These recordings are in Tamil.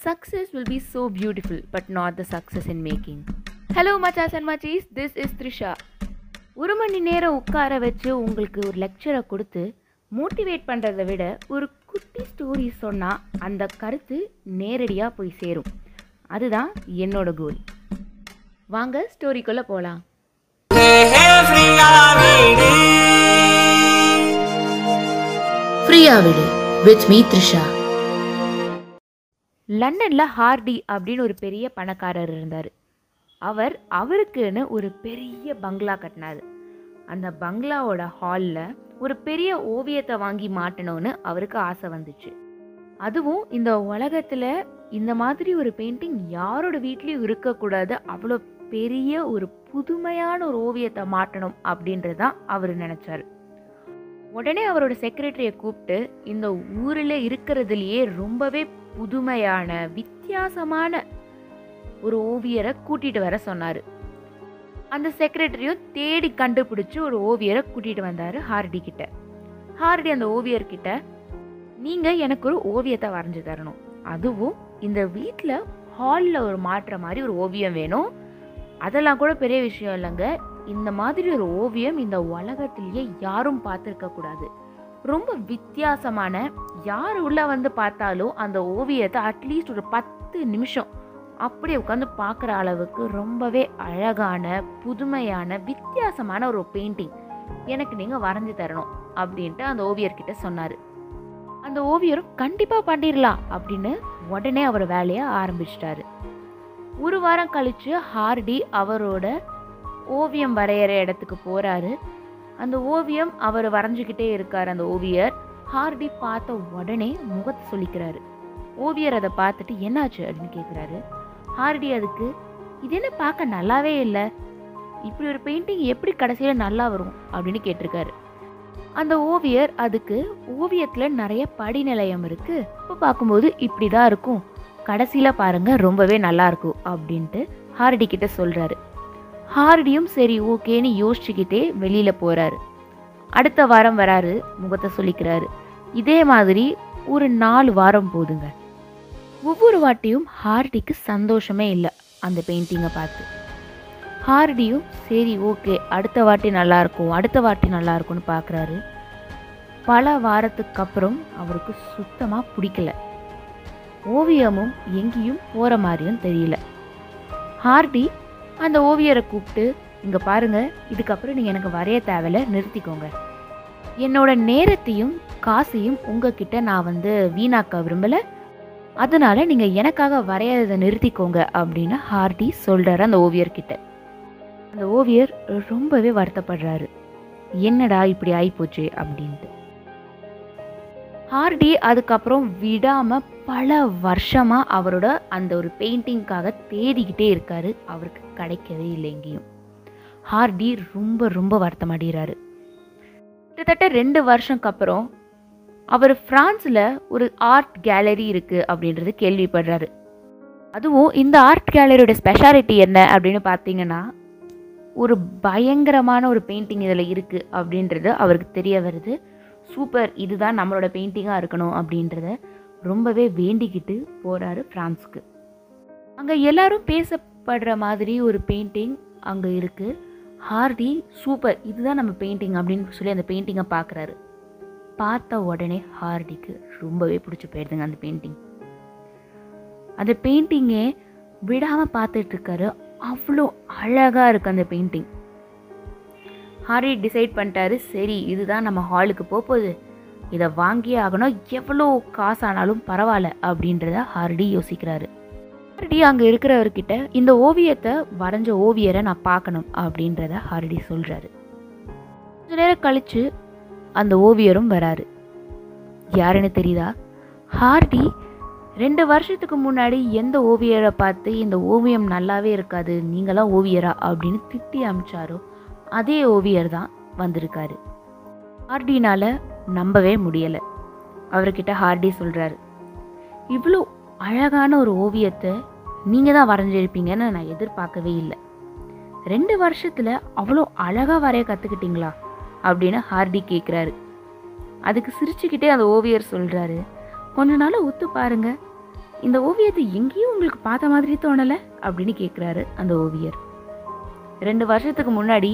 Success will be so beautiful, but not the success in making. Hello மச்சாஸ் and மச்சீஸ் திஸ் இஸ் த்ரிஷா ஒரு மணி நேரம் உட்கார வச்சு உங்களுக்கு ஒரு லெக்சரை கொடுத்து மோட்டிவேட் பண்ணுறதை விட ஒரு குட்டி ஸ்டோரி சொன்னால் அந்த கருத்து நேரடியாக போய் சேரும். அதுதான் என்னோட கோல் வாங்க ஸ்டோரிக்குள்ளே போகலாம் ஃப்ரீயா விடு வித் மீ த்ரிஷா லண்டனில் ஹார்டி அப்படின்னு ஒரு பெரிய பணக்காரர் இருந்தார். அவர் அவருக்குன்னு ஒரு பெரிய பங்களா கட்டினார். அந்த பங்களாவோட ஹாலில் ஒரு பெரிய ஓவியத்தை வாங்கி மாட்டணும்னு அவருக்கு ஆசை வந்துச்சு. அதுவும் இந்த உலகத்தில் இந்த மாதிரி ஒரு பெயிண்டிங் யாரோட வீட்லேயும் இருக்கக்கூடாது அவ்வளோ பெரிய ஒரு புதுமையான ஒரு ஓவியத்தை மாட்டணும் அப்படின்றதான் அவர் நினச்சார். உடனே அவரோட செக்ரட்டரியை கூப்பிட்டு இந்த ஊரில் இருக்கிறதுலையே ரொம்பவே புதுமையான வித்தியாசமான ஒரு ஓவியரை கூட்டிட்டு வர சொன்னார். அந்த செக்ரட்டரியும் தேடி கண்டுபிடிச்சு ஒரு ஓவியரை கூட்டிகிட்டு வந்தார் ஹார்டி கிட்ட. ஹார்டி அந்த ஓவியர்கிட்ட நீங்கள் எனக்கு ஒரு ஓவியத்தை வரைஞ்சி தரணும். அதுவும் இந்த வீட்டில் ஹாலில் ஒரு மாற்ற மாதிரி ஒரு ஓவியம் வேணும். அதெல்லாம் கூட பெரிய விஷயம் இல்லைங்க. இந்த மாதிரி ஒரு ஓவியம் இந்த உலகத்திலேயே யாரும் பார்த்துருக்க கூடாது. ரொம்ப வித்தியாசமான யார் உள்ள வந்து பார்த்தாலும் அந்த ஓவியத்தை அட்லீஸ்ட் ஒரு பத்து நிமிஷம் அப்படியே உட்காந்து பார்க்குற அளவுக்கு ரொம்பவே அழகான புதுமையான வித்தியாசமான ஒரு பெயிண்டிங் எனக்கு நீங்கள் வரைஞ்சி தரணும் அப்படின்ட்டு அந்த ஓவியர்கிட்ட சொன்னார். அந்த ஓவியரும் கண்டிப்பாக பண்ணிடலாம் அப்படின்னு உடனே அவர் வேலையை ஆரம்பிச்சிட்டாரு. ஒரு வாரம் கழித்து ஹார்டி அவரோட ஓவியம் வரைகிற இடத்துக்கு போகிறாரு அந்த ஓவியம் அவர் வரைஞ்சிக்கிட்டே இருக்கார் அந்த ஓவியர். ஹார்டி பார்த்த உடனே முகத்தை சொல்லிக்கிறாரு ஓவியர் அதை பார்த்துட்டு என்னாச்சு? அப்படின்னு கேட்குறாரு ஹார்டி அதுக்கு இது என்ன பார்க்க நல்லாவே இல்லை. இப்படி ஒரு பெயிண்டிங் எப்படி கடைசியில் நல்லா வரும்? அப்படின்னு கேட்டிருக்காரு. அந்த ஓவியர் அதுக்கு ஓவியத்தில் நிறைய படிநிலையம் இருக்குது இப்போ பார்க்கும்போது இப்படி தான் இருக்கும். கடைசியில் பாருங்க ரொம்பவே நல்லா இருக்கும். அப்படின்ட்டு ஹார்டி கிட்ட சொல்கிறாரு ஹார்டியும் சரி ஓகேன்னு யோசிச்சுக்கிட்டே வெளியில் போகிறாரு அடுத்த வாரம் வராரு முகத்தை சொல்லிக்கிறாரு. இதே மாதிரி ஒரு நாலு வாரம் போதுங்க. ஒவ்வொரு வாட்டியும் ஹார்டிக்கு சந்தோஷமே இல்லை அந்த பெயிண்டிங்கை பார்த்து. ஹார்டியும் சரி ஓகே அடுத்த வாட்டி நல்லாயிருக்கும் அடுத்த வாட்டி நல்லாயிருக்கும்னு பார்க்குறாரு. பல வாரத்துக்கு அப்புறம் அவருக்கு சுத்தமாக பிடிக்கல. ஓவியமும் எங்கேயும் போகிற மாதிரியும் தெரியல. ஹார்டி அந்த ஓவியரை கூப்பிட்டு இங்கே பாருங்க இதுக்கப்புறம் நீங்கள் எனக்கு வரைய தேவையில்ல நிறுத்திக்கோங்க. என்னோட நேரத்தையும் காசையும் உங்ககிட்ட நான் வந்து வீணாக்க விரும்பலை. அதனால நீங்கள் எனக்காக வரையறதை நிறுத்திக்கோங்க அப்படின்னு ஹார்டி சொல்கிறாரு அந்த ஓவியர்கிட்ட. அந்த ஓவியர் ரொம்பவே வருத்தப்படுறாரு. என்னடா இப்படி ஆகிப்போச்சு அப்படின்ட்டு. ஹார்டி அதுக்கப்புறம் விடாமல் பல வருஷமாக அவரோட அந்த ஒரு பெயிண்டிங்காக தேடிக்கிட்டே இருக்காரு. அவருக்கு கிடைக்கவே இல்லை எங்கேயும். ஹார்டி ரொம்ப ரொம்ப வருத்தம் அடைகிறாரு கிட்டத்தட்ட ரெண்டு வருஷம்க்கு அப்புறம் அவர் ஃப்ரான்ஸில் ஒரு ஆர்ட் கேலரி இருக்குது அப்படின்றது கேள்விப்படுறாரு. அதுவும் இந்த ஆர்ட் கேலரியோட ஸ்பெஷாலிட்டி என்ன அப்படின்னு பார்த்தீங்கன்னா ஒரு பயங்கரமான ஒரு பெயிண்டிங் இதில் இருக்குது அப்படின்றது அவருக்கு தெரிய வருது. சூப்பர் இதுதான் நம்மளோட பெயிண்டிங்காக இருக்கணும் அப்படின்றத ரொம்பவே வேண்டிக்கிட்டு போகிறாரு ஃப்ரான்ஸுக்கு அங்கே எல்லாரும் பேசப்படுற மாதிரி ஒரு பெயிண்டிங் அங்கே இருக்குது ஹார்டி சூப்பர் இதுதான் நம்ம பெயிண்டிங் அப்படின்னு சொல்லி அந்த பெயிண்டிங்கை பார்க்குறாரு பார்த்த உடனே ஹார்டிக்கு ரொம்பவே பிடிச்சி போயிடுதுங்க அந்த பெயிண்டிங் அந்த பெயிண்டிங்கே விடாமல் பார்த்துட்டு இருக்காரு. அவ்வளோ அழகாக இருக்குது அந்த பெயிண்டிங் ஹாரி டிசைட் பண்ணிட்டாரு சரி இதுதான் நம்ம ஹாலுக்கு போகுது. இதை வாங்கியே ஆகணும் எவ்வளோ காசு ஆனாலும் பரவாயில்ல அப்படின்றத ஹார்டி யோசிக்கிறாரு. ஹார்டி அங்கே இருக்கிறவர்கிட்ட இந்த ஓவியத்தை வரைஞ்ச ஓவியரை நான் பார்க்கணும் அப்படின்றத ஹார்டி சொல்கிறாரு கொஞ்ச நேரம் கழித்து அந்த ஓவியரும் வராரு. யாருன்னு தெரியுதா? ஹார்டி ரெண்டு வருஷத்துக்கு முன்னாடி எந்த ஓவியரை பார்த்து இந்த ஓவியம் நல்லாவே இருக்காது நீங்களாம் ஓவியரா அப்படின்னு திட்டி அமிச்சாரோ? அதே ஓவியர் தான் வந்திருக்காரு. ஹார்டினால் நம்பவே முடியலை. அவர்கிட்ட ஹார்டி சொல்கிறாரு இவ்வளோ அழகான ஒரு ஓவியத்தை நீங்கள் தான் வரைஞ்சிருப்பீங்கன்னு நான் எதிர்பார்க்கவே இல்லை. ரெண்டு வருஷத்தில் அவ்வளோ அழகாக வரைய கற்றுக்கிட்டீங்களா அப்படின்னு ஹார்டி கேட்குறாரு அதுக்கு சிரிச்சுக்கிட்டே அந்த ஓவியர் சொல்கிறாரு கொஞ்ச நாள் ஒத்து பாருங்க. இந்த ஓவியத்தை எங்கேயும் உங்களுக்கு பார்த்த மாதிரி தோணலை? அப்படின்னு கேட்குறாரு அந்த ஓவியர். ரெண்டு வருஷத்துக்கு முன்னாடி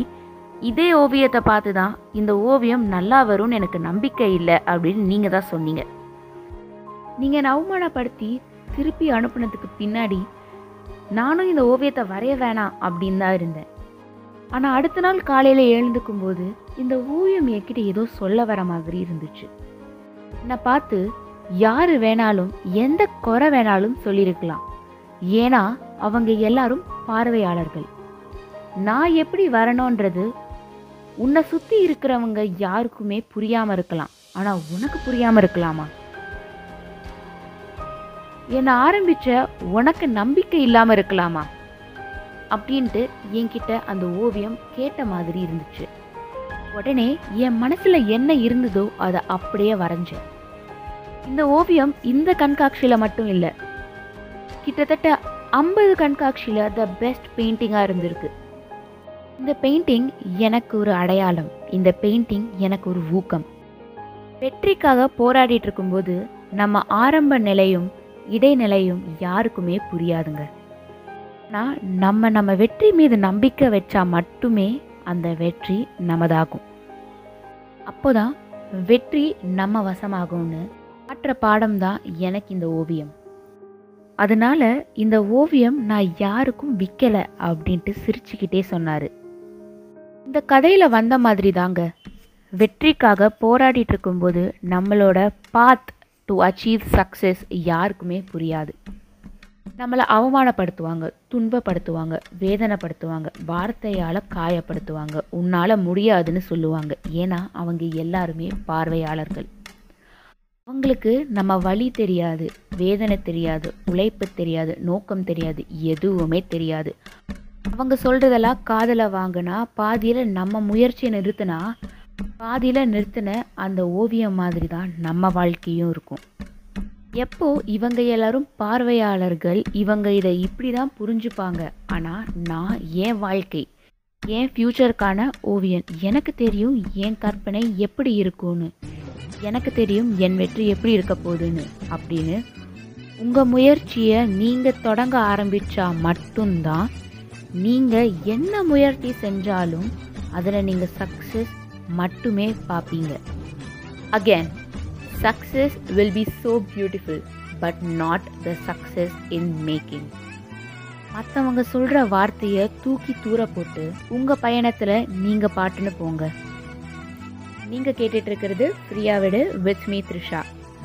இதே ஓவியத்தை பார்த்து தான் இந்த ஓவியம் நல்லா வரும்னு எனக்கு நம்பிக்கை இல்லை அப்படின்னு நீங்கள் தான் சொன்னீங்க. நீங்கள் என்னை அவமானப்படுத்தி திருப்பி அனுப்புனதுக்கு பின்னாடி நானும் இந்த ஓவியத்தை வரைய வேணாம் அப்படின்னு தான் இருந்தேன். ஆனால் அடுத்த நாள் காலையில் எழுந்துக்கும் போது இந்த ஓவியம் என்கிட்ட ஏதோ சொல்ல வர மாதிரி இருந்துச்சு. என்னை பார்த்து யார் வேணாலும் எந்த குறை வேணாலும் சொல்லியிருக்கலாம். ஏன்னா அவங்க எல்லாரும் பார்வையாளர்கள். நான் எப்படி வரணுன்றது உன்னை சுற்றி இருக்கிறவங்க யாருக்குமே புரியாமல் இருக்கலாம். ஆனால் உனக்கு புரியாமல் இருக்கலாமா? என்னை ஆரம்பித்த உனக்கு நம்பிக்கை இல்லாமல் இருக்கலாமா? அப்படின்ட்டு என்கிட்ட அந்த ஓவியம் கேட்ட மாதிரி இருந்துச்சு. உடனே என் மனசில் என்ன இருந்ததோ அதை அப்படியே வரைஞ்சேன். இந்த ஓவியம் இந்த கண்காட்சியில் மட்டும் இல்லை கிட்டத்தட்ட ஐம்பது கண்காட்சியில் த பெஸ்ட் பெயிண்டிங்காக இருந்திருக்கு. இந்த பெயிண்டிங் எனக்கு ஒரு அடையாளம். இந்த பெயிண்டிங் எனக்கு ஒரு ஊக்கம். வெற்றிக்காக போராடிட்டு இருக்கும்போது நம்ம ஆரம்ப நிலையும் இடைநிலையும் யாருக்குமே புரியாதுங்க. ஆனால் நம்ம நம்ம வெற்றி மீது நம்பிக்கை வச்சா மட்டுமே அந்த வெற்றி நமதாகும். அப்போதான் வெற்றி நம்ம வசமாகும்னு மாற்ற பாடம் தான் எனக்கு இந்த ஓவியம். அதனால இந்த ஓவியம் நான் யாருக்கும் விற்கலை அப்படின்ட்டு சிரிச்சுக்கிட்டே சொன்னார். இந்த கதையில் வந்த மாதிரி தாங்க வெற்றிக்காக போராடிட்டு இருக்கும்போது நம்மளோட பாத் டு அச்சீவ் சக்ஸஸ் யாருக்குமே புரியாது. நம்மளை அவமானப்படுத்துவாங்க துன்பப்படுத்துவாங்க வேதனைப்படுத்துவாங்க வார்த்தையால் காயப்படுத்துவாங்க உன்னால் முடியாதுன்னு சொல்லுவாங்க. ஏன்னா அவங்க எல்லாருமே பார்வையாளர்கள். அவங்களுக்கு நம்ம வழி தெரியாது வேதனை தெரியாது உழைப்பு தெரியாது நோக்கம் தெரியாது எதுவுமே தெரியாது. அவங்க சொல்கிறதெல்லாம் காதில் வாங்கினா பாதியில் நம்ம முயற்சியை நிறுத்தினா பாதியில் நிறுத்தின அந்த ஓவியம் மாதிரி தான் நம்ம வாழ்க்கையும் இருக்கும். எப்போ இவங்க எல்லாரும் பார்வையாளர்கள் இவங்க இதை இப்படி தான் புரிஞ்சுப்பாங்க. ஆனால் நான் என் வாழ்க்கை என் ஃப்யூச்சருக்கான ஓவியம் எனக்கு தெரியும் என் கற்பனை எப்படி இருக்கும்னு எனக்கு தெரியும் என் வெற்றி எப்படி இருக்க போகுதுன்னு அப்படின்னு உங்கள் முயற்சியை நீங்கள் தொடங்க ஆரம்பித்தா மட்டும்தான் நீங்கள் என்ன முயற்சி செஞ்சாலும் அதில் நீங்கள் சக்ஸஸ் மட்டுமே பார்ப்பீங்க again success will be so beautiful but not the success in making மற்றவங்க சொல்கிற வார்த்தையை தூக்கி தூர போட்டு உங்கள் பயணத்தில் நீங்கள் பாட்டுன்னு போங்க. நீங்கள் கேட்டுட்ருக்கிறது இருக்கிறது விடு with me Trisha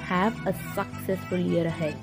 have a successful year ahead